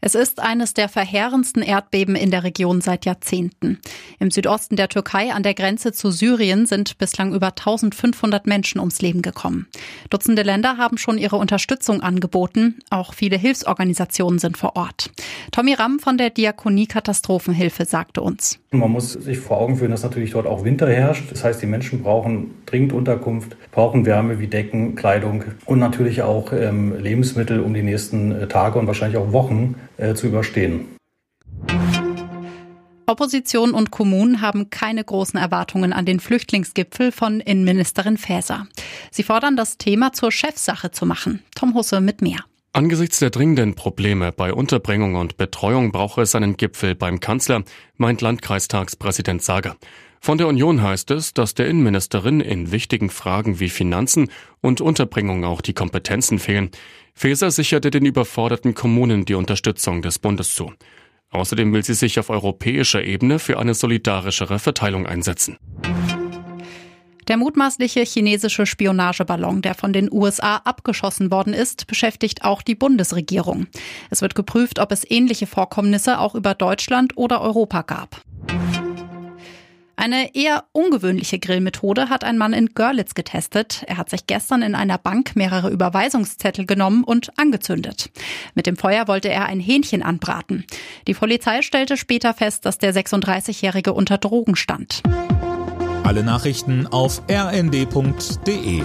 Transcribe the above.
Es ist eines der verheerendsten Erdbeben in der Region seit Jahrzehnten. Im Südosten der Türkei an der Grenze zu Syrien sind bislang über 1500 Menschen ums Leben gekommen. Dutzende Länder haben schon ihre Unterstützung angeboten. Auch viele Hilfsorganisationen sind vor Ort. Tommy Ramm von der Diakonie Katastrophenhilfe sagte uns. Man muss sich vor Augen führen, dass natürlich dort auch Winter herrscht. Das heißt, die Menschen brauchen dringend Unterkunft, brauchen Wärme wie Decken, Kleidung und natürlich auch ähm, Lebensmittel, um die nächsten äh, Tage und wahrscheinlich auch Wochen äh, zu überstehen. Opposition und Kommunen haben keine großen Erwartungen an den Flüchtlingsgipfel von Innenministerin Faeser. Sie fordern, das Thema zur Chefsache zu machen. Tom Husse mit mehr. Angesichts der dringenden Probleme bei Unterbringung und Betreuung brauche es einen Gipfel beim Kanzler, meint Landkreistagspräsident Sager. Von der Union heißt es, dass der Innenministerin in wichtigen Fragen wie Finanzen und Unterbringung auch die Kompetenzen fehlen. Faeser sicherte den überforderten Kommunen die Unterstützung des Bundes zu. Außerdem will sie sich auf europäischer Ebene für eine solidarischere Verteilung einsetzen. Der mutmaßliche chinesische Spionageballon, der von den USA abgeschossen worden ist, beschäftigt auch die Bundesregierung. Es wird geprüft, ob es ähnliche Vorkommnisse auch über Deutschland oder Europa gab. Eine eher ungewöhnliche Grillmethode hat ein Mann in Görlitz getestet. Er hat sich gestern in einer Bank mehrere Überweisungszettel genommen und angezündet. Mit dem Feuer wollte er ein Hähnchen anbraten. Die Polizei stellte später fest, dass der 36-Jährige unter Drogen stand. Alle Nachrichten auf rnd.de